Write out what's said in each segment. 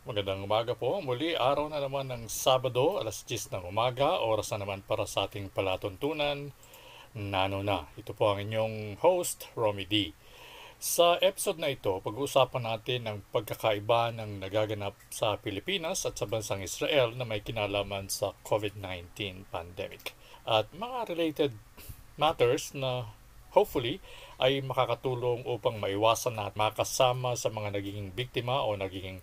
Magandang umaga po. Muli, araw na naman ng Sabado, alas 10 ng umaga. Oras na naman para sa ating palatuntunan. Nano na. Ito po ang inyong host, Romy D. Sa episode na ito, pag-uusapan natin ang pagkakaiba ng nagaganap sa Pilipinas at sa bansang Israel na may kinalaman sa COVID-19 pandemic. At mga related matters na hopefully ay makakatulong upang maiwasan na makasama sa mga nagiging biktima o nagiging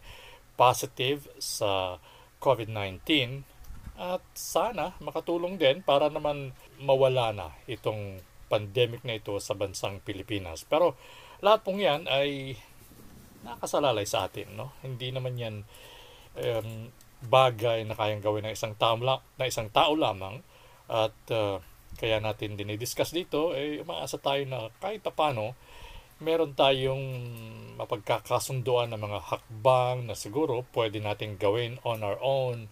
positive sa COVID-19 at sana makatulong din para naman mawala na itong pandemic na ito sa bansang Pilipinas. Pero lahat pong yan ay nakasalalay sa atin. No? Hindi naman yan um, bagay na kayang gawin ng isang tao, na isang tao lamang at uh, kaya natin dinidiscuss dito, eh, umaasa tayo na kahit paano, meron tayong mapagkakasunduan ng mga hakbang na siguro pwede natin gawin on our own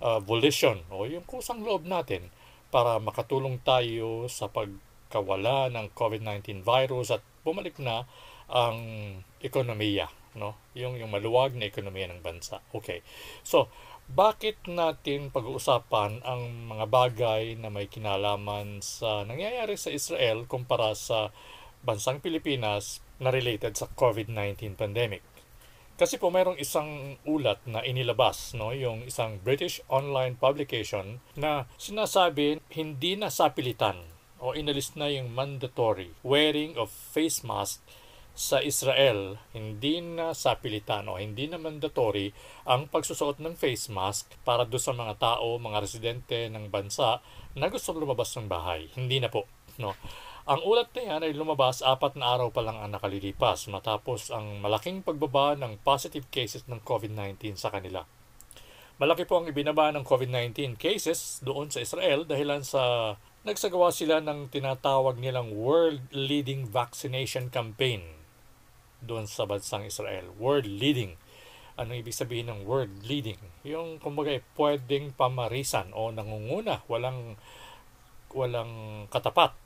uh, volition o yung kusang loob natin para makatulong tayo sa pagkawala ng COVID-19 virus at bumalik na ang ekonomiya, no? Yung yung maluwag na ekonomiya ng bansa. Okay. So, bakit natin pag-uusapan ang mga bagay na may kinalaman sa nangyayari sa Israel kumpara sa bansang Pilipinas na related sa COVID-19 pandemic? Kasi po mayroong isang ulat na inilabas, no, yung isang British online publication na sinasabi hindi na sapilitan o inalis na yung mandatory wearing of face mask sa Israel, hindi na sapilitan o hindi na mandatory ang pagsusuot ng face mask para do sa mga tao, mga residente ng bansa na gusto lumabas ng bahay. Hindi na po. No? Ang ulat na yan ay lumabas apat na araw pa lang ang nakalilipas matapos ang malaking pagbaba ng positive cases ng COVID-19 sa kanila. Malaki po ang ibinaba ng COVID-19 cases doon sa Israel dahilan sa nagsagawa sila ng tinatawag nilang World Leading Vaccination Campaign doon sa bansang Israel. World leading. Ano ibig sabihin ng world leading? Yung kumbaga pwedeng pamarisan o nangunguna, walang walang katapat.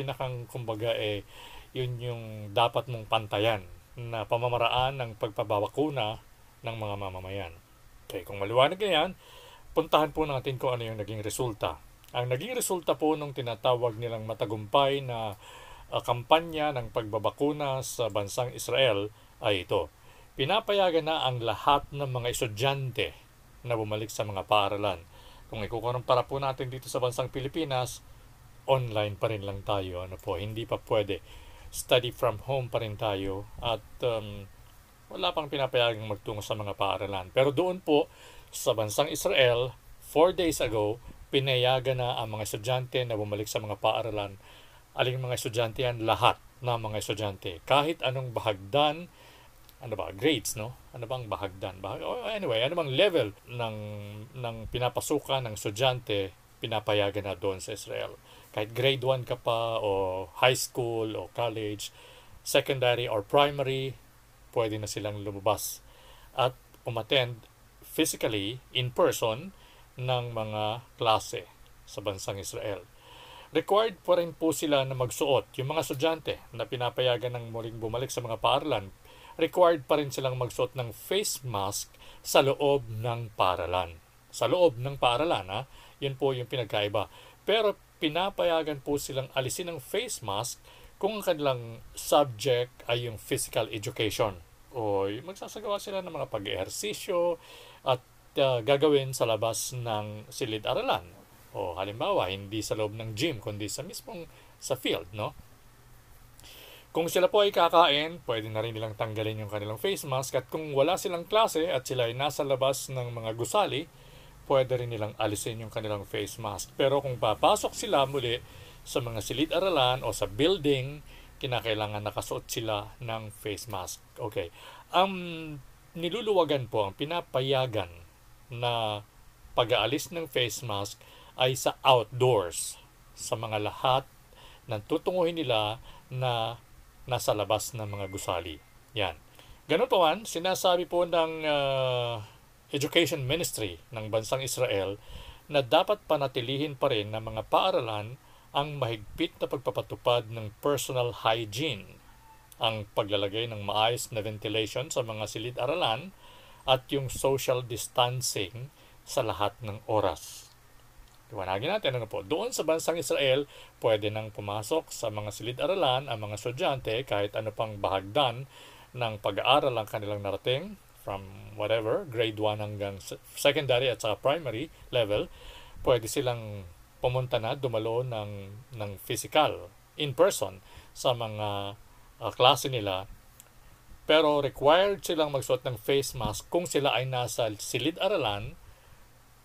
Pinakang kumbaga eh yun yung dapat mong pantayan na pamamaraan ng pagpabawakuna ng mga mamamayan. Okay, kung maliwanag na yan, puntahan po natin kung ano yung naging resulta. Ang naging resulta po nung tinatawag nilang matagumpay na uh, kampanya ng pagbabakuna sa bansang Israel ay ito. Pinapayagan na ang lahat ng mga estudyante na bumalik sa mga paaralan. Kung ikukumpara po natin dito sa bansang Pilipinas, online pa rin lang tayo. Ano po, hindi pa pwede. Study from home pa rin tayo at um, wala pang pinapayagang magtungo sa mga paaralan. Pero doon po sa bansang Israel, 4 days ago, pinayagan na ang mga estudyante na bumalik sa mga paaralan aling mga estudyante yan, lahat ng mga estudyante. Kahit anong bahagdan, ano ba, grades, no? Ano bang bahagdan? Bahag, anyway, ano bang level ng, ng pinapasukan ng estudyante, pinapayagan na doon sa Israel. Kahit grade 1 ka pa, o high school, o college, secondary, or primary, pwede na silang lumabas at umattend physically, in person, ng mga klase sa bansang Israel required po rin po sila na magsuot. Yung mga estudyante na pinapayagan ng muling bumalik sa mga paaralan, required pa rin silang magsuot ng face mask sa loob ng paaralan. Sa loob ng paaralan, ha? yun po yung pinagkaiba. Pero pinapayagan po silang alisin ng face mask kung ang kanilang subject ay yung physical education. O magsasagawa sila ng mga pag-ehersisyo at uh, gagawin sa labas ng silid-aralan o halimbawa, hindi sa loob ng gym, kundi sa mismong sa field, no? Kung sila po ay kakain, pwede na rin nilang tanggalin yung kanilang face mask at kung wala silang klase at sila ay nasa labas ng mga gusali, pwede rin nilang alisin yung kanilang face mask. Pero kung papasok sila muli sa mga silid-aralan o sa building, kinakailangan nakasuot sila ng face mask. Okay. Ang niluluwagan po, ang pinapayagan na pag-aalis ng face mask ay sa outdoors, sa mga lahat na tutunguhin nila na nasa labas ng mga gusali. Yan. Ganun man, sinasabi po ng uh, Education Ministry ng Bansang Israel na dapat panatilihin pa rin ng mga paaralan ang mahigpit na pagpapatupad ng personal hygiene, ang paglalagay ng maayos na ventilation sa mga silid-aralan at yung social distancing sa lahat ng oras. Liwanagin natin ano po, doon sa bansang Israel, pwede nang pumasok sa mga silid-aralan ang mga estudyante kahit ano pang bahagdan ng pag-aaral ang kanilang narating from whatever, grade 1 hanggang secondary at saka primary level, pwede silang pumunta na, dumalo ng, ng physical, in person, sa mga uh, klase nila. Pero required silang magsuot ng face mask kung sila ay nasa silid-aralan,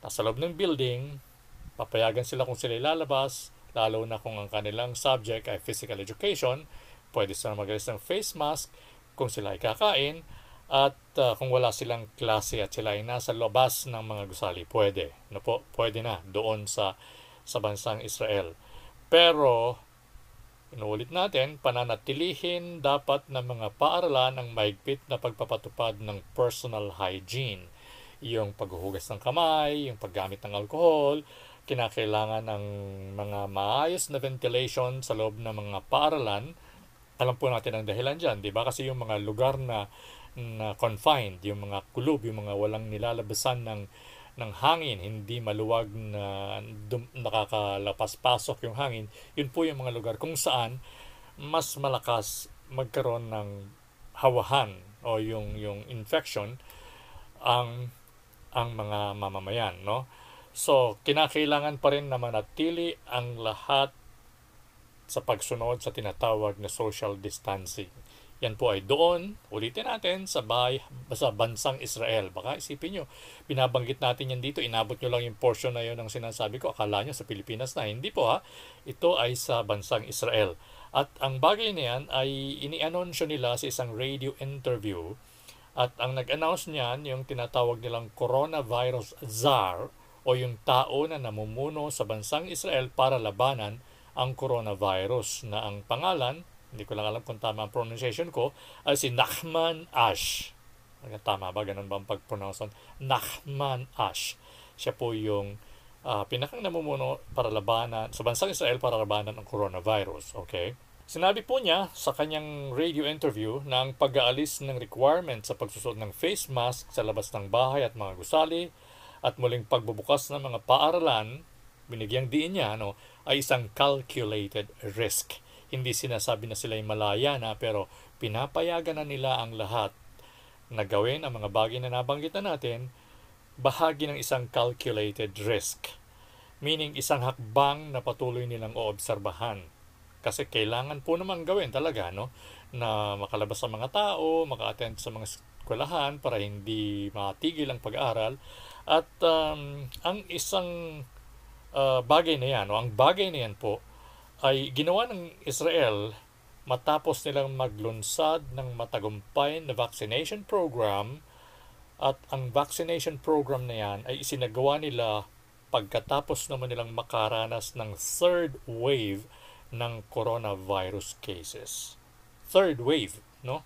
nasa loob ng building, Papayagan sila kung sila ilalabas, lalo na kung ang kanilang subject ay physical education. Pwede sila magalis ng face mask kung sila ay kakain. At uh, kung wala silang klase at sila ay nasa labas ng mga gusali, pwede. No po, pwede na doon sa, sa bansang Israel. Pero, inuulit natin, pananatilihin dapat ng mga paaralan ang maigpit na pagpapatupad ng personal hygiene. Yung paghuhugas ng kamay, yung paggamit ng alcohol, kinakailangan ng mga maayos na ventilation sa loob ng mga paaralan. Alam po natin ang dahilan dyan, di ba? Kasi yung mga lugar na, na confined, yung mga kulob, yung mga walang nilalabasan ng, ng hangin, hindi maluwag na dum, nakakalapas-pasok yung hangin, yun po yung mga lugar kung saan mas malakas magkaroon ng hawahan o yung yung infection ang ang mga mamamayan no So, kinakailangan pa rin na manatili ang lahat sa pagsunod sa tinatawag na social distancing. Yan po ay doon, ulitin natin, sa, bahay, sa bansang Israel. Baka isipin nyo, binabanggit natin yan dito, inabot nyo lang yung portion na yun ng sinasabi ko, akala nyo sa Pilipinas na. Hindi po ha, ito ay sa bansang Israel. At ang bagay na yan ay ini-anunsyo nila sa isang radio interview at ang nag-announce niyan, yung tinatawag nilang coronavirus czar, o yung tao na namumuno sa bansang Israel para labanan ang coronavirus na ang pangalan, hindi ko lang alam kung tama ang pronunciation ko, ay si Nachman Ash. Tama ba? Ganun ba ang pag-pronounce? Nachman Ash. Siya po yung uh, pinakang namumuno para labanan, sa bansang Israel para labanan ang coronavirus. Okay? Sinabi po niya sa kanyang radio interview na ang pag-aalis ng requirement sa pagsusot ng face mask sa labas ng bahay at mga gusali at muling pagbubukas ng mga paaralan, binigyang diin niya, ano, ay isang calculated risk. Hindi sinasabi na sila ay malaya na pero pinapayagan na nila ang lahat na gawin ang mga bagay na nabanggit na natin bahagi ng isang calculated risk. Meaning isang hakbang na patuloy nilang oobserbahan. Kasi kailangan po naman gawin talaga no na makalabas sa mga tao, maka-attend sa mga eskwelahan para hindi matigil ang pag-aaral at um, ang isang uh, bagay na yan, o ang bagay na yan po, ay ginawa ng Israel matapos nilang maglunsad ng matagumpay na vaccination program at ang vaccination program na yan ay isinagawa nila pagkatapos naman nilang makaranas ng third wave ng coronavirus cases. Third wave, no?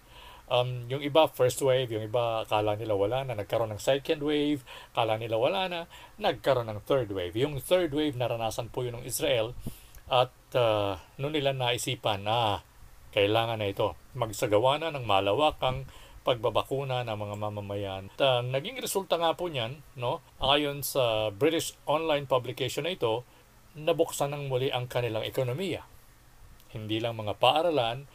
Um, yung iba, first wave, yung iba, akala nila wala na, nagkaroon ng second wave, akala nila wala na, nagkaroon ng third wave. Yung third wave, naranasan po yun ng Israel at uh, noon nila naisipan na kailangan na ito magsagawa na ng malawakang pagbabakuna ng mga mamamayan. At, uh, naging resulta nga po niyan, no, ayon sa British online publication na ito, nabuksan ng muli ang kanilang ekonomiya. Hindi lang mga paaralan,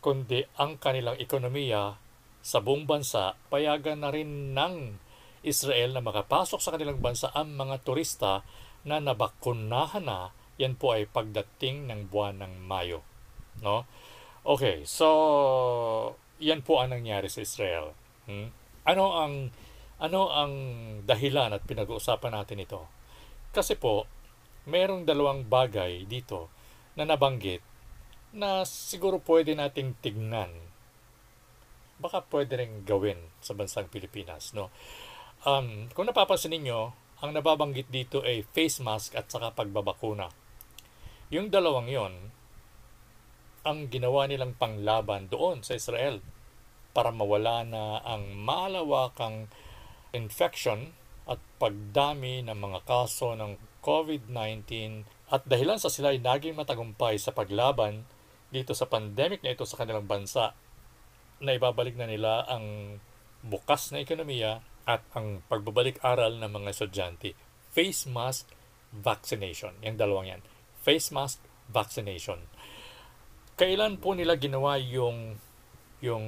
kundi ang kanilang ekonomiya sa buong bansa, payagan na rin ng Israel na makapasok sa kanilang bansa ang mga turista na nabakunahan na yan po ay pagdating ng buwan ng Mayo. No? Okay, so yan po ang nangyari sa Israel. Hmm? Ano ang ano ang dahilan at pinag-uusapan natin ito? Kasi po, merong dalawang bagay dito na nabanggit na siguro pwede nating tignan. Baka pwede rin gawin sa bansang Pilipinas. No? Um, kung napapansin ninyo, ang nababanggit dito ay face mask at saka pagbabakuna. Yung dalawang yon ang ginawa nilang panglaban doon sa Israel para mawala na ang malawakang infection at pagdami ng mga kaso ng COVID-19 at dahilan sa sila ay naging matagumpay sa paglaban dito sa pandemic na ito sa kanilang bansa na ibabalik na nila ang bukas na ekonomiya at ang pagbabalik-aral ng mga estudyante. Face mask vaccination. Yung dalawang yan. Face mask vaccination. Kailan po nila ginawa yung yung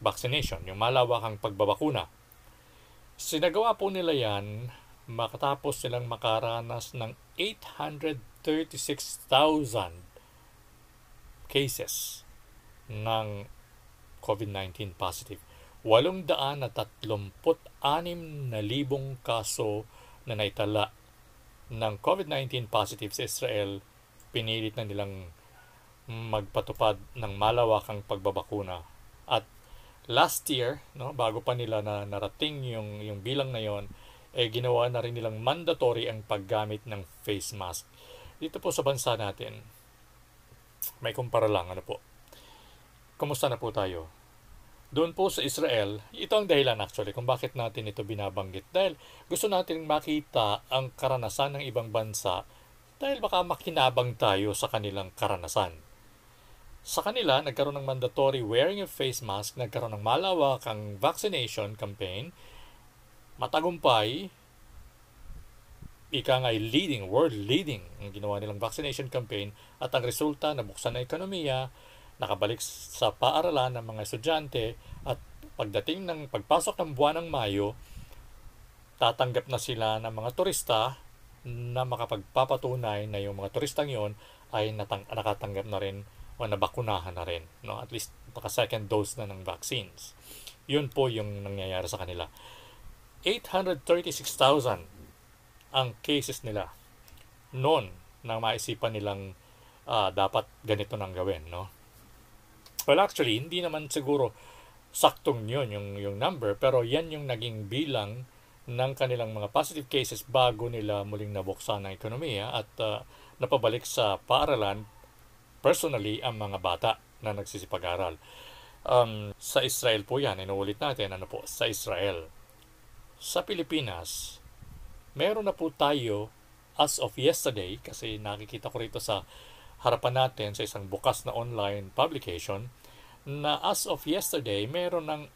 vaccination, yung malawakang pagbabakuna? Sinagawa po nila yan makatapos silang makaranas ng 836,000 cases ng COVID-19 positive. 836 na libong kaso na naitala ng COVID-19 positive sa Israel, pinilit na nilang magpatupad ng malawakang pagbabakuna. At last year, no, bago pa nila na narating yung, yung bilang na yon, eh ginawa na rin nilang mandatory ang paggamit ng face mask. Dito po sa bansa natin, may kumpara lang, ano po. Kumusta na po tayo? Doon po sa Israel, ito ang dahilan actually kung bakit natin ito binabanggit. Dahil gusto natin makita ang karanasan ng ibang bansa dahil baka makinabang tayo sa kanilang karanasan. Sa kanila, nagkaroon ng mandatory wearing of face mask, nagkaroon ng malawakang vaccination campaign, matagumpay, ika nga leading, world leading ang ginawa nilang vaccination campaign at ang resulta, nabuksan na ekonomiya, nakabalik sa paaralan ng mga estudyante at pagdating ng pagpasok ng buwan ng Mayo, tatanggap na sila ng mga turista na makapagpapatunay na yung mga turistang yon ay natang, nakatanggap na rin o nabakunahan na rin. No? At least naka second dose na ng vaccines. Yun po yung nangyayari sa kanila. 836,000 ang cases nila noon na maisipan nilang uh, dapat ganito nang gawin. No? Well, actually, hindi naman siguro saktong yun yung, yung number, pero yan yung naging bilang ng kanilang mga positive cases bago nila muling nabuksan ang ekonomiya at uh, napabalik sa paaralan personally ang mga bata na nagsisipag-aral. Um, sa Israel po yan, inuulit natin, ano po, sa Israel. Sa Pilipinas, meron na po tayo as of yesterday, kasi nakikita ko rito sa harapan natin sa isang bukas na online publication, na as of yesterday, meron ng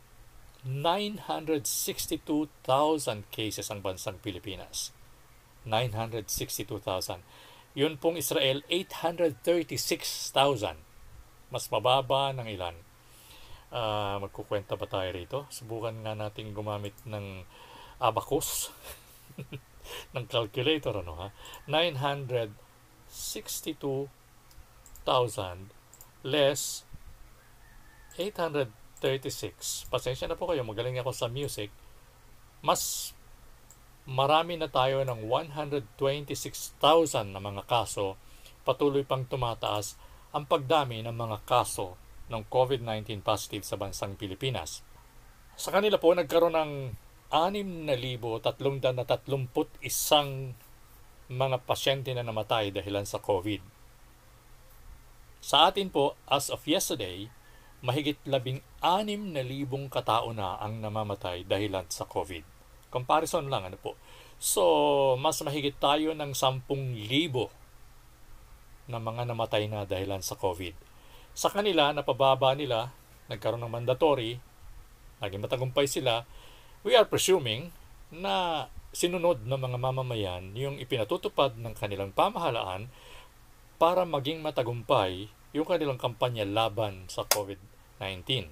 962,000 cases ang bansang Pilipinas. 962,000. Yun pong Israel, 836,000. Mas mababa ng ilan. Uh, magkukwenta ba tayo rito? Subukan nga natin gumamit ng abacus. ng calculator, ano ha? 962,000 less 836. Pasensya na po kayo, magaling ako sa music. Mas marami na tayo ng 126,000 na mga kaso. Patuloy pang tumataas ang pagdami ng mga kaso ng COVID-19 positive sa bansang Pilipinas. Sa kanila po, nagkaroon ng 6,331 mga pasyente na namatay dahilan sa COVID. Sa atin po, as of yesterday, mahigit labing anim na libong katao na ang namamatay dahilan sa COVID. Comparison lang, ano po. So, mas mahigit tayo ng sampung libo na mga namatay na dahilan sa COVID. Sa kanila, napababa nila, nagkaroon ng mandatory, naging matagumpay sila, we are presuming na sinunod ng mga mamamayan yung ipinatutupad ng kanilang pamahalaan para maging matagumpay yung kanilang kampanya laban sa COVID-19. 19.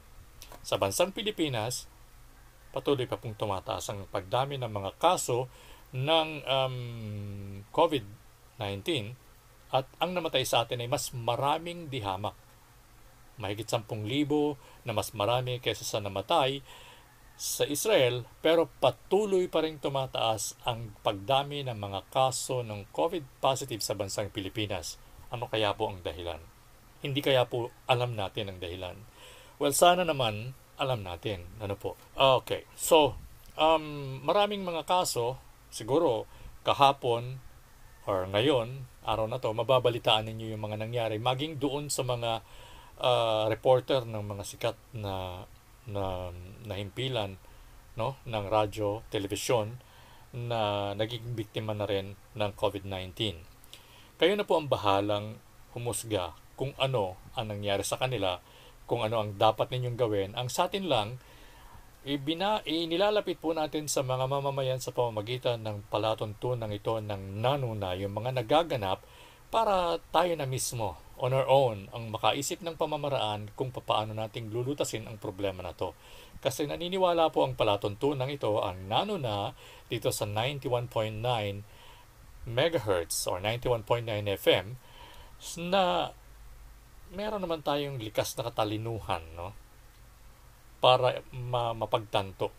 Sa bansang Pilipinas, patuloy pa pong tumataas ang pagdami ng mga kaso ng um, COVID-19 at ang namatay sa atin ay mas maraming dihamak. Mahigit 10,000 na mas marami kaysa sa namatay sa Israel pero patuloy pa rin tumataas ang pagdami ng mga kaso ng COVID positive sa bansang Pilipinas. Ano kaya po ang dahilan? Hindi kaya po alam natin ang dahilan. Well, sana naman alam natin. Ano po? Okay. So, um, maraming mga kaso, siguro kahapon or ngayon, araw na to, mababalitaan ninyo yung mga nangyari. Maging doon sa mga uh, reporter ng mga sikat na na nahimpilan no ng radyo, telebisyon na naging biktima na rin ng COVID-19. Kayo na po ang bahalang humusga kung ano ang nangyari sa kanila kung ano ang dapat ninyong gawin. Ang sa atin lang, ibina, inilalapit po natin sa mga mamamayan sa pamamagitan ng palatuntunan ito ng nanuna, yung mga nagaganap para tayo na mismo on our own ang makaisip ng pamamaraan kung paano nating lulutasin ang problema na to. Kasi naniniwala po ang palatuntunan ito ang nanuna dito sa 91.9 megahertz or 91.9 FM na meron naman tayong likas na katalinuhan no? para ma- mapagtanto,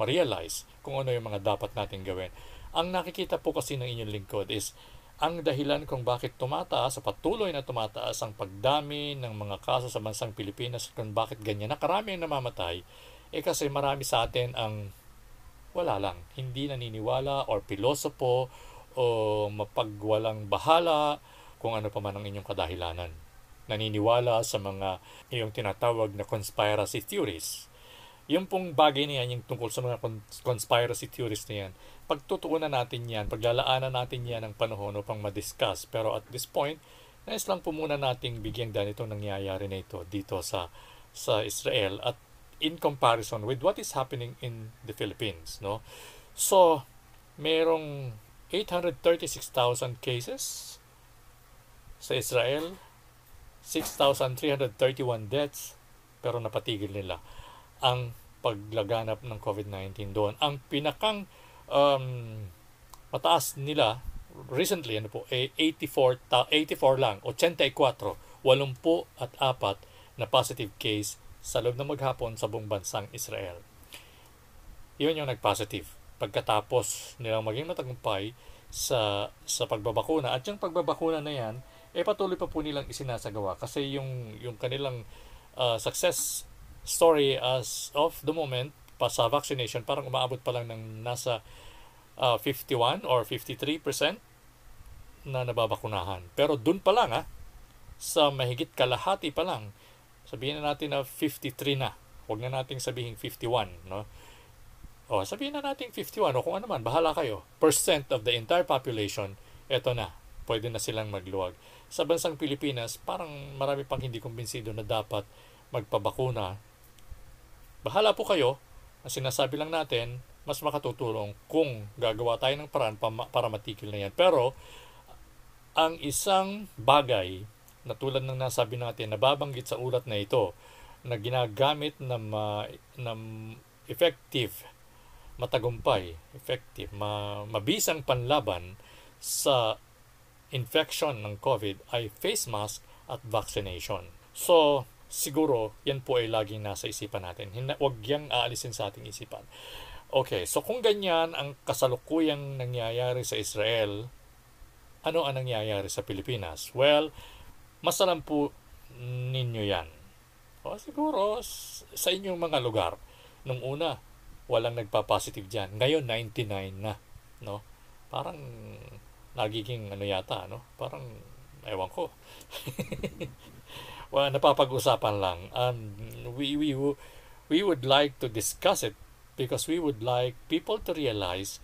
ma-realize kung ano yung mga dapat natin gawin. Ang nakikita po kasi ng inyong lingkod is ang dahilan kung bakit tumataas, sa patuloy na tumataas ang pagdami ng mga kaso sa bansang Pilipinas, kung bakit ganyan, nakarami ang namamatay, eh kasi marami sa atin ang wala lang, hindi naniniwala or pilosopo o mapagwalang bahala kung ano pa man ang inyong kadahilanan naniniwala sa mga yung tinatawag na conspiracy theories. Yung pong bagay na yan, yung tungkol sa mga conspiracy theories na yan, pagtutuunan natin yan, paglalaanan natin yan ng panahon upang madiscuss. Pero at this point, nais lang po muna nating bigyan dan itong nangyayari na ito dito sa sa Israel at in comparison with what is happening in the Philippines. No? So, merong 836,000 cases sa Israel, 6,331 deaths pero napatigil nila ang paglaganap ng COVID-19 doon. Ang pinakang um, mataas nila recently ano po eh 84 84 lang 84 80 at 4 na positive case sa loob ng maghapon sa buong bansang Israel. Iyon yung nag-positive pagkatapos nilang maging matagumpay sa sa pagbabakuna at yung pagbabakuna na yan eh patuloy pa po nilang isinasagawa kasi yung yung kanilang uh, success story as of the moment pa sa vaccination parang umaabot pa lang ng nasa uh, 51 or 53% na nababakunahan. Pero dun pa lang ah, sa mahigit kalahati pa lang, sabihin na natin na 53 na. Huwag na nating sabihin 51, no? O, sabihin na natin 51 o kung ano man, bahala kayo. Percent of the entire population, eto na, pwede na silang magluwag sa bansang Pilipinas, parang marami pang hindi kumbinsido na dapat magpabakuna. Bahala po kayo. Ang sinasabi lang natin, mas makatutulong kung gagawa tayo ng paraan para matikil na yan. Pero, ang isang bagay na tulad ng nasabi natin, nababanggit sa ulat na ito, na ginagamit na, ma, na effective, matagumpay, effective, ma, mabisang panlaban sa infection ng COVID ay face mask at vaccination. So, siguro, yan po ay laging nasa isipan natin. Huwag yang aalisin sa ating isipan. Okay, so kung ganyan ang kasalukuyang nangyayari sa Israel, ano ang nangyayari sa Pilipinas? Well, masalam po ninyo yan. O siguro, sa inyong mga lugar, nung una, walang nagpa-positive dyan. Ngayon, 99 na. No? Parang nagiging ano yata, no? Parang, ewan ko. well, napapag-usapan lang. And we, we, we would like to discuss it because we would like people to realize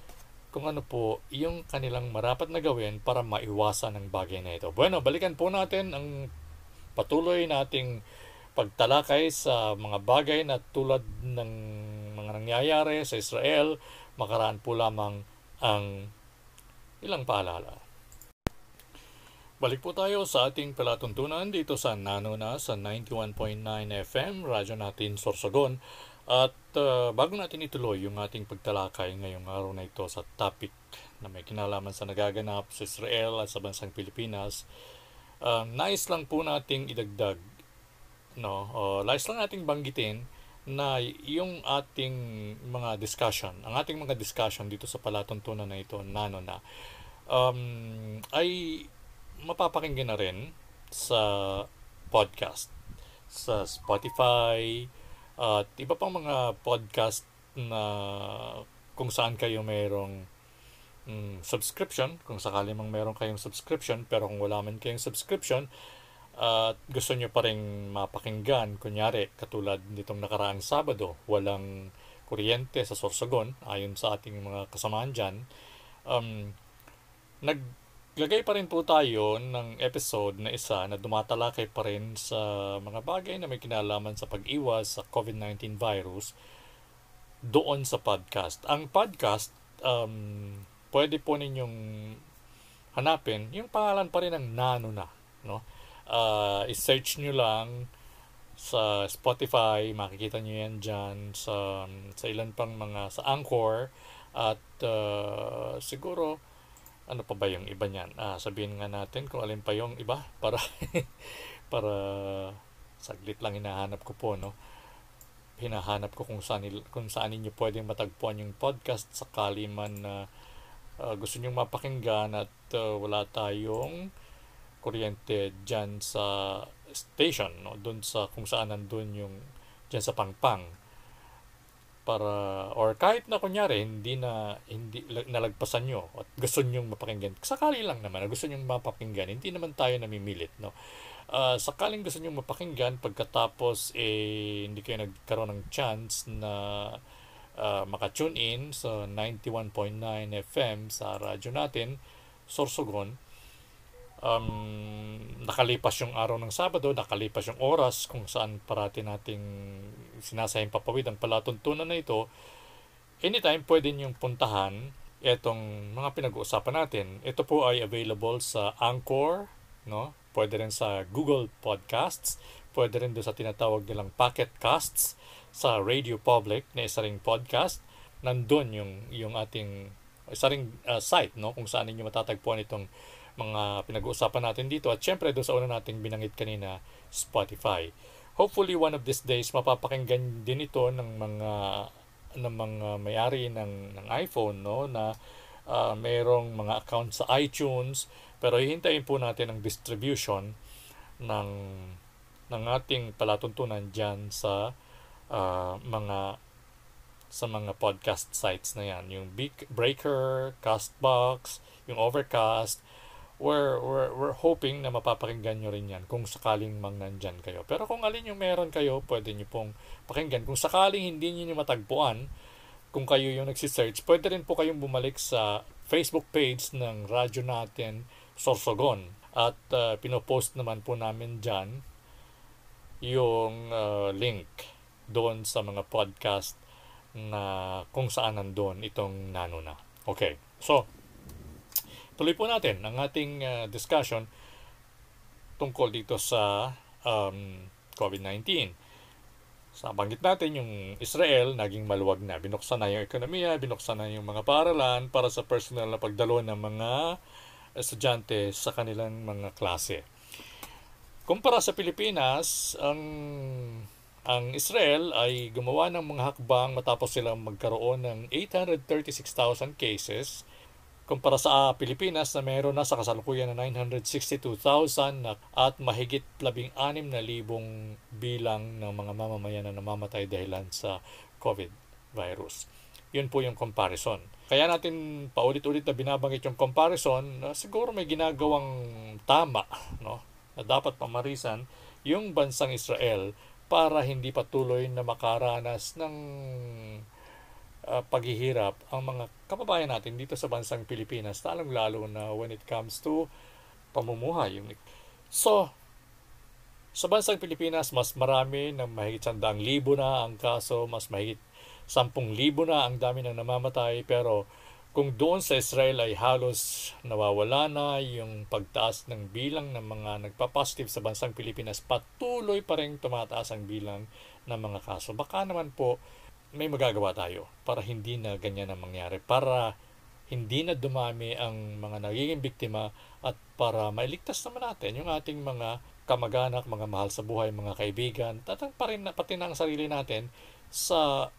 kung ano po yung kanilang marapat na gawin para maiwasan ang bagay na ito. Bueno, balikan po natin ang patuloy nating pagtalakay sa mga bagay na tulad ng mga nangyayari sa Israel, makaraan po lamang ang Ilang paalala. Balik po tayo sa ating palatuntunan dito sa Nano na sa 91.9 FM, radyo natin Sorsogon. At uh, bago natin ituloy yung ating pagtalakay ngayong araw na ito sa topic na may kinalaman sa nagaganap sa Israel at sa bansang Pilipinas, uh, nais lang po nating idagdag, no, uh, nais lang nating banggitin na yung ating mga discussion, ang ating mga discussion dito sa palatuntunan na ito, nano na, um, ay mapapakinggan na rin sa podcast, sa Spotify, at iba pang mga podcast na kung saan kayo mayroong mm, subscription, kung sakali mang meron kayong subscription, pero kung wala man kayong subscription, at gusto nyo pa rin mapakinggan, kunyari, katulad nitong nakaraang Sabado, walang kuryente sa Sorsogon, ayon sa ating mga kasamaan dyan, um, naglagay pa rin po tayo ng episode na isa na dumatalakay pa rin sa mga bagay na may kinalaman sa pag-iwas sa COVID-19 virus doon sa podcast. Ang podcast, um, pwede po ninyong hanapin, yung pangalan pa rin ng Nano na. No? Uh, i-search nyo lang sa Spotify, makikita nyo yan dyan, sa, sa ilan pang mga, sa Anchor, at uh, siguro, ano pa ba yung iba niyan? Ah, sabihin nga natin kung alin pa yung iba para para saglit lang hinahanap ko po no? Hinahanap ko kung saan kung saan niyo pwedeng matagpuan yung podcast. Sakali man na uh, gusto niyo mapakinggan at uh, wala tayong kuryente diyan sa station no? Doon sa kung saan nandoon yung diyan sa Pangpang para or kahit na kunyari hindi na hindi nalagpasan nyo at gusto niyo mapakinggan. Sakali lang naman na gusto niyo mapakinggan hindi naman tayo namimilit no? Uh, sakaling gusto niyo mapakinggan pagkatapos eh hindi kayo nagkaroon ng chance na uh, maka-tune in sa 91.9 FM sa radyo natin Sorsogon um, nakalipas yung araw ng Sabado, nakalipas yung oras kung saan parati nating sinasayang papawid ang palatuntunan na ito, anytime pwede niyong puntahan itong mga pinag-uusapan natin. Ito po ay available sa Anchor, no? pwede rin sa Google Podcasts, pwede rin doon sa tinatawag nilang Pocket Casts, sa Radio Public na isa ring podcast. Nandun yung, yung ating isa ring uh, site no? kung saan ninyo matatagpuan itong mga pinag-uusapan natin dito at syempre doon sa una nating binangit kanina Spotify. Hopefully one of these days mapapakinggan din ito ng mga ng mga may-ari ng ng iPhone no na uh, mayroong mga account sa iTunes pero hihintayin po natin ang distribution ng ng ating palatuntunan diyan sa uh, mga sa mga podcast sites na yan. Yung Breaker, Castbox, yung Overcast, we're, we're, we're hoping na mapapakinggan nyo rin yan kung sakaling mang nandyan kayo. Pero kung alin yung meron kayo, pwede nyo pong pakinggan. Kung sakaling hindi nyo matagpuan, kung kayo yung nagsisearch, pwede rin po kayong bumalik sa Facebook page ng radyo natin, Sorsogon. At uh, pinopost naman po namin dyan yung uh, link doon sa mga podcast na kung saan nandun itong nano na. Okay, so Tuloy po natin ang ating uh, discussion tungkol dito sa um, COVID-19. Sa banggit natin, yung Israel naging maluwag na. Binuksan na yung ekonomiya, binuksan na yung mga paralan para sa personal na pagdalo ng mga estudyante sa kanilang mga klase. Kumpara sa Pilipinas, ang ang Israel ay gumawa ng mga hakbang matapos silang magkaroon ng 836,000 cases kumpara sa uh, Pilipinas na mayroon na sa kasalukuyan na 962,000 at mahigit 16,000 bilang ng mga mamamayan na namamatay dahilan sa COVID virus. Yun po yung comparison. Kaya natin paulit-ulit na binabanggit yung comparison na siguro may ginagawang tama no? na dapat pamarisan yung bansang Israel para hindi patuloy na makaranas ng uh, paghihirap ang mga kababayan natin dito sa bansang Pilipinas, lalong-lalo na when it comes to pamumuhay. So, sa bansang Pilipinas, mas marami ng mahigit sandang libo na ang kaso, mas mahigit sampung libo na ang dami ng namamatay, pero kung doon sa Israel ay halos nawawala na yung pagtaas ng bilang ng mga nagpa-positive sa bansang Pilipinas, patuloy pa rin tumataas ang bilang ng mga kaso. Baka naman po may magagawa tayo para hindi na ganyan ang mangyari. Para hindi na dumami ang mga nagiging biktima at para mailigtas naman natin yung ating mga kamag-anak, mga mahal sa buhay, mga kaibigan, tatang pa rin pati na ang sarili natin sa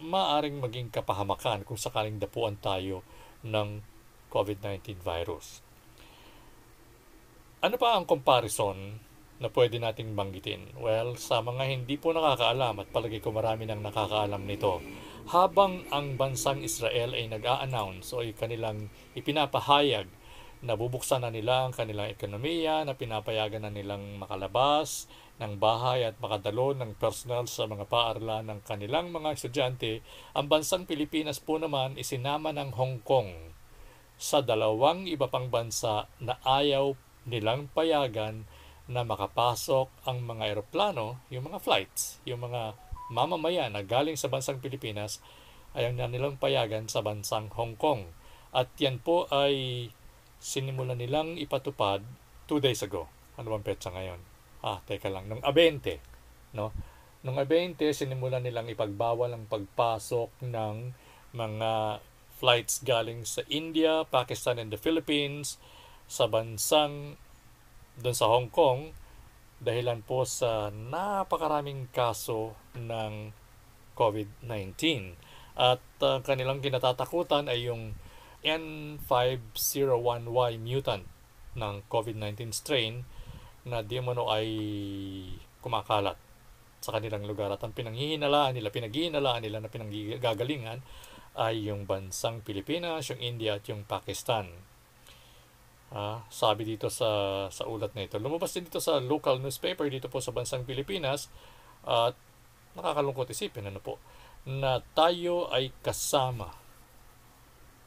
maaring maging kapahamakan kung sakaling dapuan tayo ng COVID-19 virus. Ano pa ang comparison na pwede nating banggitin? Well, sa mga hindi po nakakaalam at palagi ko marami nang nakakaalam nito, habang ang bansang Israel ay nag-a-announce o ay kanilang ipinapahayag na bubuksan na nila ang kanilang ekonomiya, na pinapayagan na nilang makalabas ng bahay at makadalo ng personal sa mga paaralan ng kanilang mga estudyante, ang bansang Pilipinas po naman isinama ng Hong Kong sa dalawang iba pang bansa na ayaw nilang payagan na makapasok ang mga eroplano, yung mga flights, yung mga mamamayan na galing sa bansang Pilipinas ayaw na nilang payagan sa bansang Hong Kong. At yan po ay sinimulan nilang ipatupad two days ago. Ano bang petsa ngayon? Ah, teka lang. Nung 20, no? Nung 20, sinimulan nilang ipagbawal ang pagpasok ng mga flights galing sa India, Pakistan, and the Philippines sa bansang doon sa Hong Kong dahilan po sa napakaraming kaso ng COVID-19. At uh, kanilang kinatatakutan ay yung N501Y mutant ng COVID-19 strain na di umano ay kumakalat sa kanilang lugar. At ang pinanghihinalaan nila, pinaghihinalaan nila na pinanggagalingan ay yung bansang Pilipinas, yung India at yung Pakistan. Ah, sabi dito sa sa ulat na ito. Lumabas din dito sa local newspaper dito po sa bansang Pilipinas at nakakalungkot isipin ano po na tayo ay kasama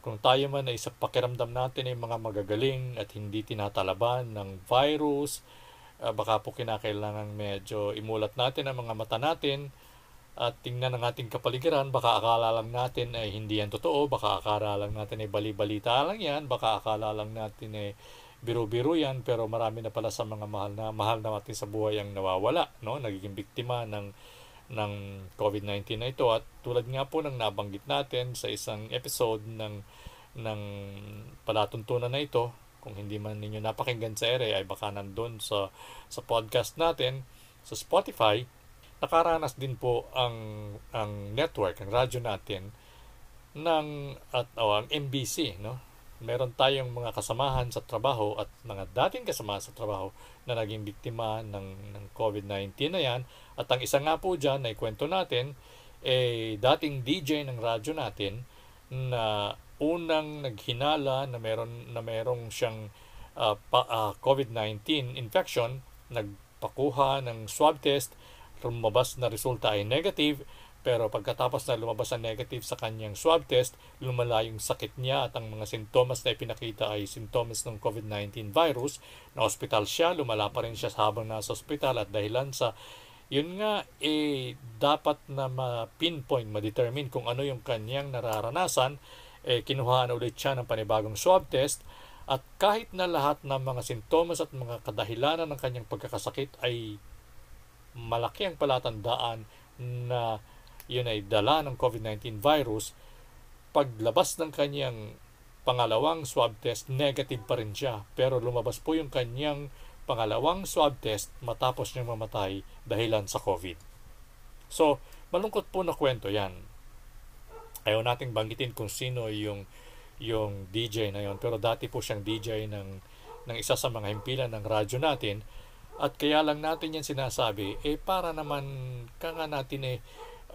kung tayo man ay sa pakiramdam natin ay mga magagaling at hindi tinatalaban ng virus, uh, baka po kinakailangan medyo imulat natin ang mga mata natin at tingnan ang ating kapaligiran, baka akala lang natin ay hindi yan totoo, baka akala lang natin ay bali-balita lang yan, baka akala lang natin ay biro-biro yan, pero marami na pala sa mga mahal na mahal na natin sa buhay ang nawawala, no? nagiging biktima ng ng COVID-19 na ito at tulad nga po ng nabanggit natin sa isang episode ng ng palatuntunan na ito kung hindi man ninyo napakinggan sa ere ay baka nandun sa sa podcast natin sa Spotify nakaranas din po ang ang network ang radyo natin ng at oh, ang MBC no meron tayong mga kasamahan sa trabaho at mga dating kasama sa trabaho na naging biktima ng, ng COVID-19 na yan. At ang isa nga po dyan na ikwento natin, eh, dating DJ ng radyo natin na unang naghinala na meron na merong siyang uh, pa, uh, COVID-19 infection, nagpakuha ng swab test, lumabas na resulta ay negative, pero pagkatapos na lumabas ang negative sa kanyang swab test, lumala yung sakit niya at ang mga sintomas na ipinakita ay sintomas ng COVID-19 virus. Na hospital siya, lumala pa rin siya habang nasa hospital at dahilan sa yun nga, eh, dapat na ma-pinpoint, ma-determine kung ano yung kanyang nararanasan, eh, kinuhaan ulit siya ng panibagong swab test at kahit na lahat ng mga sintomas at mga kadahilanan ng kanyang pagkakasakit ay malaki ang palatandaan na yun ay dala ng COVID-19 virus, paglabas ng kanyang pangalawang swab test, negative pa rin siya. Pero lumabas po yung kanyang pangalawang swab test matapos niyang mamatay dahilan sa COVID. So, malungkot po na kwento yan. Ayaw nating banggitin kung sino yung yung DJ na yon pero dati po siyang DJ ng ng isa sa mga himpilan ng radyo natin at kaya lang natin yan sinasabi eh para naman kanga natin eh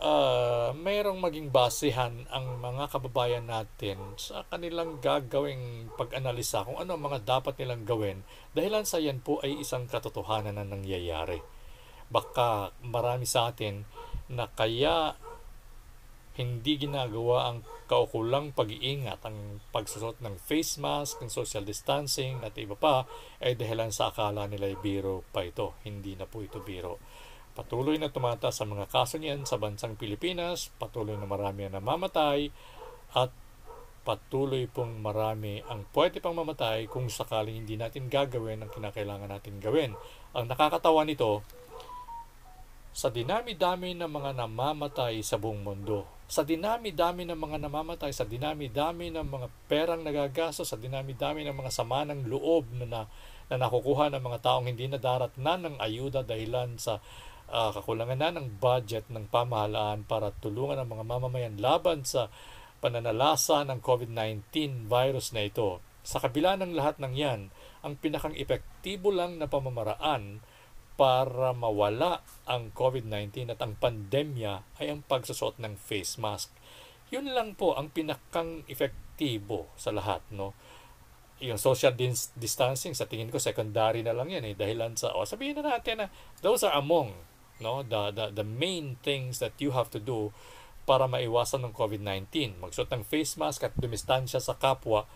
uh, mayroong maging basehan ang mga kababayan natin sa kanilang gagawing pag-analisa kung ano ang mga dapat nilang gawin dahilan sa yan po ay isang katotohanan na nangyayari. Baka marami sa atin na kaya hindi ginagawa ang kaukulang pag-iingat, ang pagsusot ng face mask, ng social distancing at iba pa ay dahilan sa akala nila ay biro pa ito. Hindi na po ito biro. Patuloy na tumataas sa mga kaso niyan sa bansang Pilipinas, patuloy na marami ang namamatay, at patuloy pong marami ang pwede pang mamatay kung sakaling hindi natin gagawin ang kinakailangan natin gawin. Ang nakakatawa nito, sa dinami-dami ng mga namamatay sa buong mundo, sa dinami-dami ng mga namamatay, sa dinami-dami ng mga perang nagagasto, sa dinami-dami ng mga sama ng loob na, na, na nakukuha ng mga taong hindi nadarat na ng ayuda dahilan sa uh, kakulangan na ng budget ng pamahalaan para tulungan ang mga mamamayan laban sa pananalasa ng COVID-19 virus na ito. Sa kabila ng lahat ng yan, ang pinakang epektibo lang na pamamaraan para mawala ang COVID-19 at ang pandemya ay ang pagsusot ng face mask. Yun lang po ang pinakang epektibo sa lahat, no? Yung social distancing, sa tingin ko, secondary na lang yan eh. Dahilan sa, oh, sabihin na natin na those are among no the, the the main things that you have to do para maiwasan ng COVID-19 magsuot ng face mask at dumistansya sa kapwa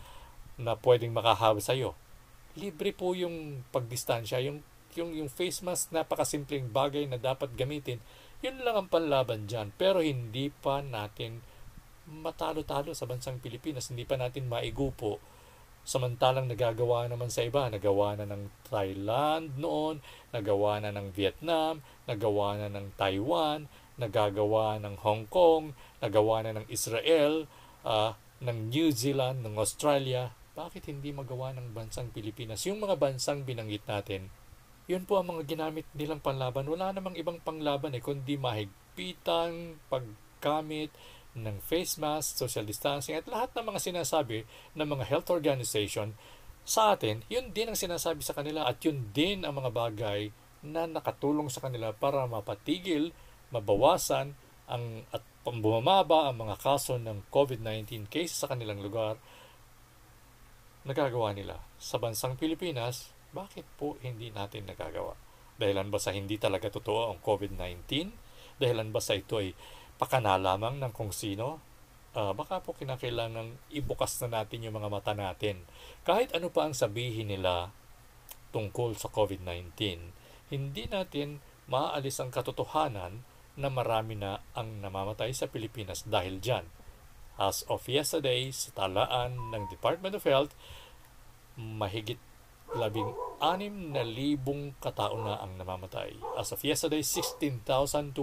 na pwedeng makahawa sa iyo libre po yung pagdistansya yung yung yung face mask napakasimpleng bagay na dapat gamitin yun lang ang panlaban diyan pero hindi pa natin matalo-talo sa bansang Pilipinas. Hindi pa natin maigupo. Samantalang nagagawa naman sa iba, nagawa na ng Thailand noon, nagawa na ng Vietnam, nagawa na ng Taiwan, nagagawa ng Hong Kong, nagawa na ng Israel, uh, ng New Zealand, ng Australia. Bakit hindi magawa ng bansang Pilipinas? Yung mga bansang binanggit natin, yun po ang mga ginamit nilang panlaban. Wala namang ibang panglaban eh, kundi mahigpitan, paggamit, ng face mask, social distancing at lahat ng mga sinasabi ng mga health organization sa atin, yun din ang sinasabi sa kanila at yun din ang mga bagay na nakatulong sa kanila para mapatigil, mabawasan ang at bumababa ang mga kaso ng COVID-19 cases sa kanilang lugar nagagawa nila. Sa bansang Pilipinas, bakit po hindi natin nagagawa? Dahilan ba sa hindi talaga totoo ang COVID-19? Dahilan ba sa ito ay pakana lamang ng kung sino, uh, baka po kinakailangan ibukas na natin yung mga mata natin. Kahit ano pa ang sabihin nila tungkol sa COVID-19, hindi natin maaalis ang katotohanan na marami na ang namamatay sa Pilipinas dahil dyan. As of yesterday, sa talaan ng Department of Health, mahigit labing anim na libong katao na ang namamatay. As of yesterday, 16,265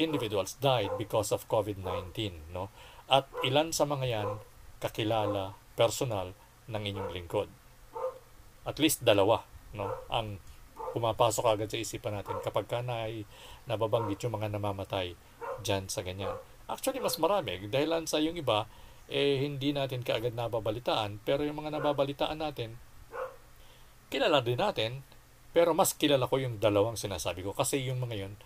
individuals died because of COVID-19. No? At ilan sa mga yan kakilala, personal ng inyong lingkod. At least dalawa no? ang pumapasok agad sa isipan natin kapag ka na nababanggit yung mga namamatay dyan sa ganyan. Actually, mas marami. Dahil sa yung iba, eh, hindi natin kaagad nababalitaan. Pero yung mga nababalitaan natin, kilala din natin. Pero mas kilala ko yung dalawang sinasabi ko. Kasi yung mga yun,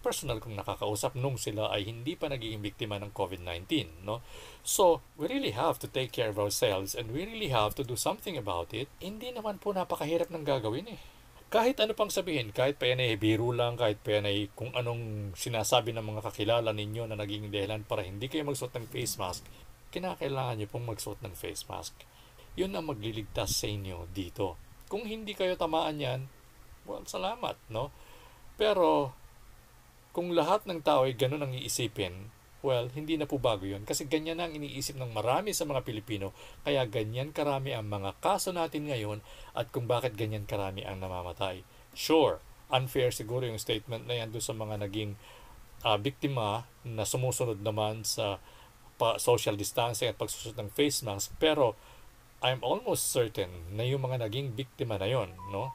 personal kong nakakausap nung sila ay hindi pa nagiging biktima ng COVID-19. No? So, we really have to take care of ourselves and we really have to do something about it. Hindi naman po napakahirap ng gagawin eh. Kahit ano pang sabihin, kahit pa yan ay biro lang, kahit pa yan ay kung anong sinasabi ng mga kakilala ninyo na naging dahilan para hindi kayo magsuot ng face mask, kinakailangan nyo pong magsuot ng face mask. Yun ang magliligtas sa inyo dito. Kung hindi kayo tamaan yan, well, salamat, no? Pero, kung lahat ng tao ay ganun ang iisipin, well, hindi na po bago yun. Kasi ganyan na ang iniisip ng marami sa mga Pilipino. Kaya ganyan karami ang mga kaso natin ngayon at kung bakit ganyan karami ang namamatay. Sure, unfair siguro yung statement na yan doon sa mga naging uh, biktima na sumusunod naman sa pa, social distancing at pagsusot ng face mask. Pero I'm almost certain na yung mga naging biktima na yon, no?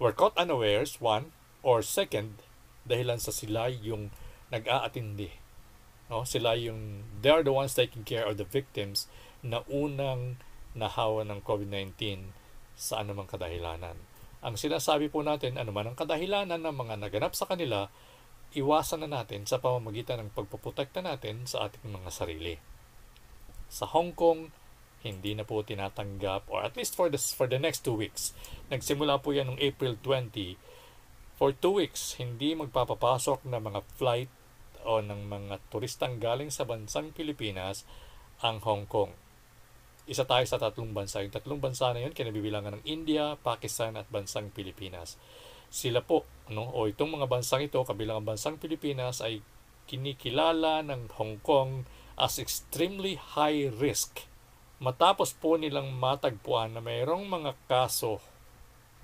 Were caught unawares, one, or second, dahilan sa sila yung nag-aatindi. No? Sila yung, they are the ones taking care of the victims na unang nahawa ng COVID-19 sa anumang kadahilanan. Ang sinasabi po natin, anuman ang kadahilanan ng mga naganap sa kanila, iwasan na natin sa pamamagitan ng pagpuprotekta natin sa ating mga sarili. Sa Hong Kong, hindi na po tinatanggap or at least for the, for the next two weeks. Nagsimula po yan noong April 20 For two weeks, hindi magpapapasok ng mga flight o ng mga turistang galing sa bansang Pilipinas ang Hong Kong. Isa tayo sa tatlong bansa. Yung tatlong bansa na yun, kinabibilangan ng India, Pakistan at bansang Pilipinas. Sila po, no, o itong mga bansang ito, kabilang ang bansang Pilipinas, ay kinikilala ng Hong Kong as extremely high risk. Matapos po nilang matagpuan na mayroong mga kaso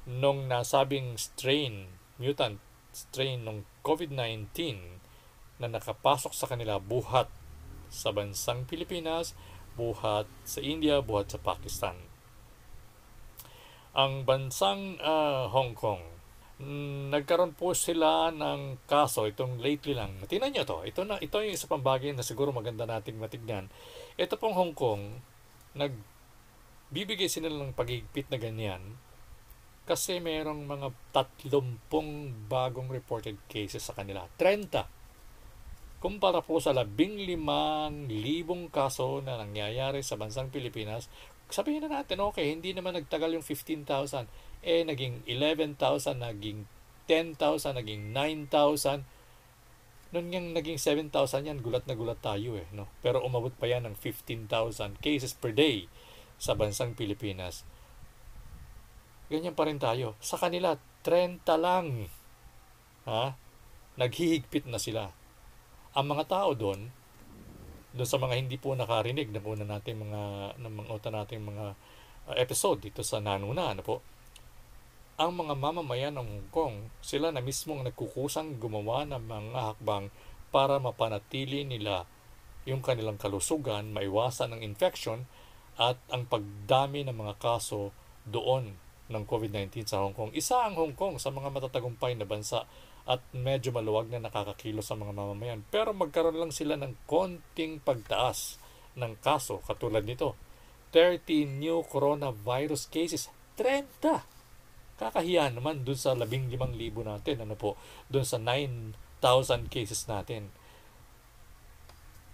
nung nasabing strain mutant strain ng COVID-19 na nakapasok sa kanila buhat sa bansang Pilipinas, buhat sa India, buhat sa Pakistan. Ang bansang uh, Hong Kong, nagkaroon po sila ng kaso itong lately lang. Tingnan niyo to. Ito na ito yung isa pang bagay na siguro maganda nating matignan. Ito pong Hong Kong nagbibigay sila ng pagigpit na ganyan kasi merong mga 30 bagong reported cases sa kanila. 30. Kumpara po sa 15,000 kaso na nangyayari sa bansang Pilipinas, sabihin na natin, okay, hindi naman nagtagal yung 15,000. Eh, naging 11,000, naging 10,000, naging 9,000. Noon yung naging 7,000 yan, gulat na gulat tayo eh. No? Pero umabot pa yan ng 15,000 cases per day sa bansang Pilipinas ganyan pa rin tayo. Sa kanila, 30 lang. Ha? Naghihigpit na sila. ang mga tao doon, doon sa mga hindi po nakarinig ng una nating mga ng mga uta nating mga episode dito sa Nanuna ano po ang mga mamamayan ng Hong Kong sila na mismong nagkukusang gumawa ng mga hakbang para mapanatili nila yung kanilang kalusugan, maiwasan ng infection at ang pagdami ng mga kaso doon ng COVID-19 sa Hong Kong. Isa ang Hong Kong sa mga matatagumpay na bansa at medyo maluwag na nakakakilo sa mga mamamayan. Pero magkaroon lang sila ng konting pagtaas ng kaso katulad nito. 30 new coronavirus cases. 30! Kakahiya naman dun sa 15,000 natin. Ano po? Dun sa 9,000 cases natin.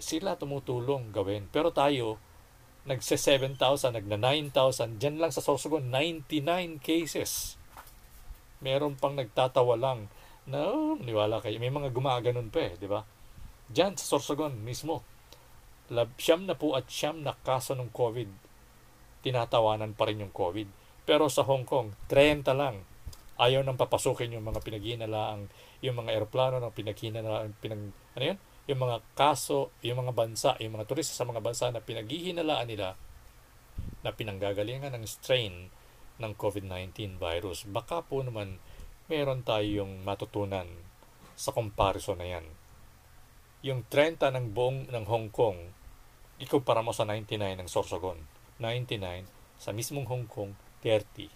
Sila tumutulong gawin. Pero tayo, nagse 7,000, nagna 9,000. Diyan lang sa Sorsogon, 99 cases. Meron pang nagtatawa lang No, niwala kayo. May mga gumaganon pa eh, di ba? Diyan sa Sorsogon mismo. Lab, siyam na po at siyam na kaso ng COVID. Tinatawanan pa rin yung COVID. Pero sa Hong Kong, 30 lang. Ayaw nang papasukin yung mga pinaghinalaang, yung mga eroplano na pinaghinalaang, pinag, ano yun? Yung mga kaso, yung mga bansa, yung mga turista sa mga bansa na pinaghihinalaan nila na pinanggagalingan ng strain ng COVID-19 virus. Baka po naman meron tayong matutunan sa comparison na yan. Yung 30 ng buong ng Hong Kong, ikumpara mo sa 99 ng Sorsogon. 99 sa mismong Hong Kong, 30.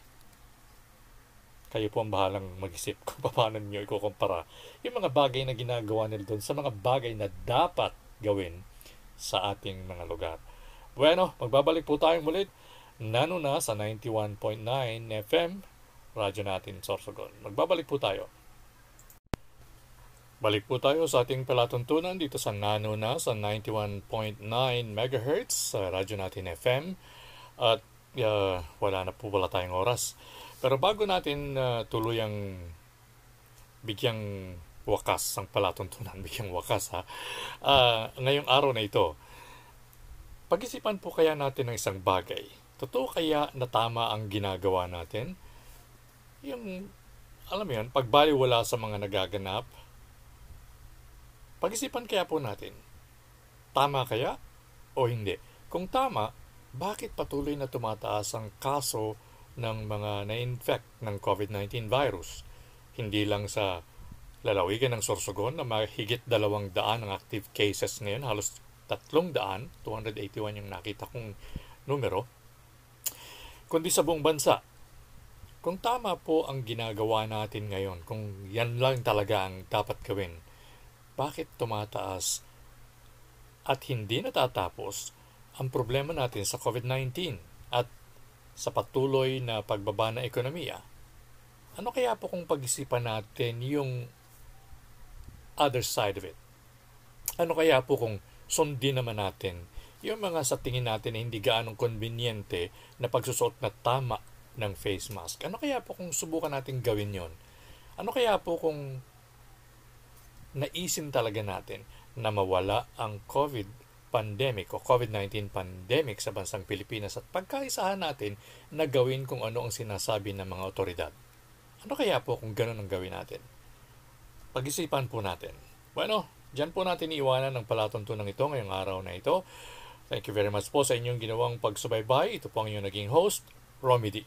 Kayo po ang bahalang mag-isip kung paano nyo ikukumpara yung mga bagay na ginagawa nila doon sa mga bagay na dapat gawin sa ating mga lugar. Bueno, magbabalik po tayo mulit. Nano na sa 91.9 FM radyo natin Sorsogon. Magbabalik po tayo. Balik po tayo sa ating palatuntunan dito sa Nano na sa 91.9 MHz sa radyo natin FM. At uh, wala na po wala tayong oras. Pero bago natin uh, tuluyang bigyang wakas ang palatuntunan, bigyang wakas ha. Uh, ngayong araw na ito, pag-isipan po kaya natin ng isang bagay. Totoo kaya na tama ang ginagawa natin? yung, alam mo yun, pagbaliwala sa mga nagaganap, pag-isipan kaya po natin, tama kaya o hindi? Kung tama, bakit patuloy na tumataas ang kaso ng mga na-infect ng COVID-19 virus? Hindi lang sa lalawigan ng Sorsogon na mahigit dalawang daan ang active cases ngayon, halos tatlong daan, 281 yung nakita kong numero, kundi sa buong bansa. Kung tama po ang ginagawa natin ngayon, kung yan lang talaga ang dapat gawin, bakit tumataas at hindi natatapos ang problema natin sa COVID-19 at sa patuloy na pagbaba ng ekonomiya? Ano kaya po kung pag-isipan natin yung other side of it? Ano kaya po kung sundin naman natin yung mga sa tingin natin na hindi gaanong konbinyente na pagsusot na tama ng face mask. Ano kaya po kung subukan natin gawin yon? Ano kaya po kung naisin talaga natin na mawala ang COVID pandemic o COVID-19 pandemic sa bansang Pilipinas at pagkaisahan natin na gawin kung ano ang sinasabi ng mga otoridad. Ano kaya po kung ganun ang gawin natin? Pag-isipan po natin. Bueno, dyan po natin iiwanan ng palatuntunan ito ngayong araw na ito. Thank you very much po sa inyong ginawang pagsubaybay. Ito po ang inyong naging host, Romy D.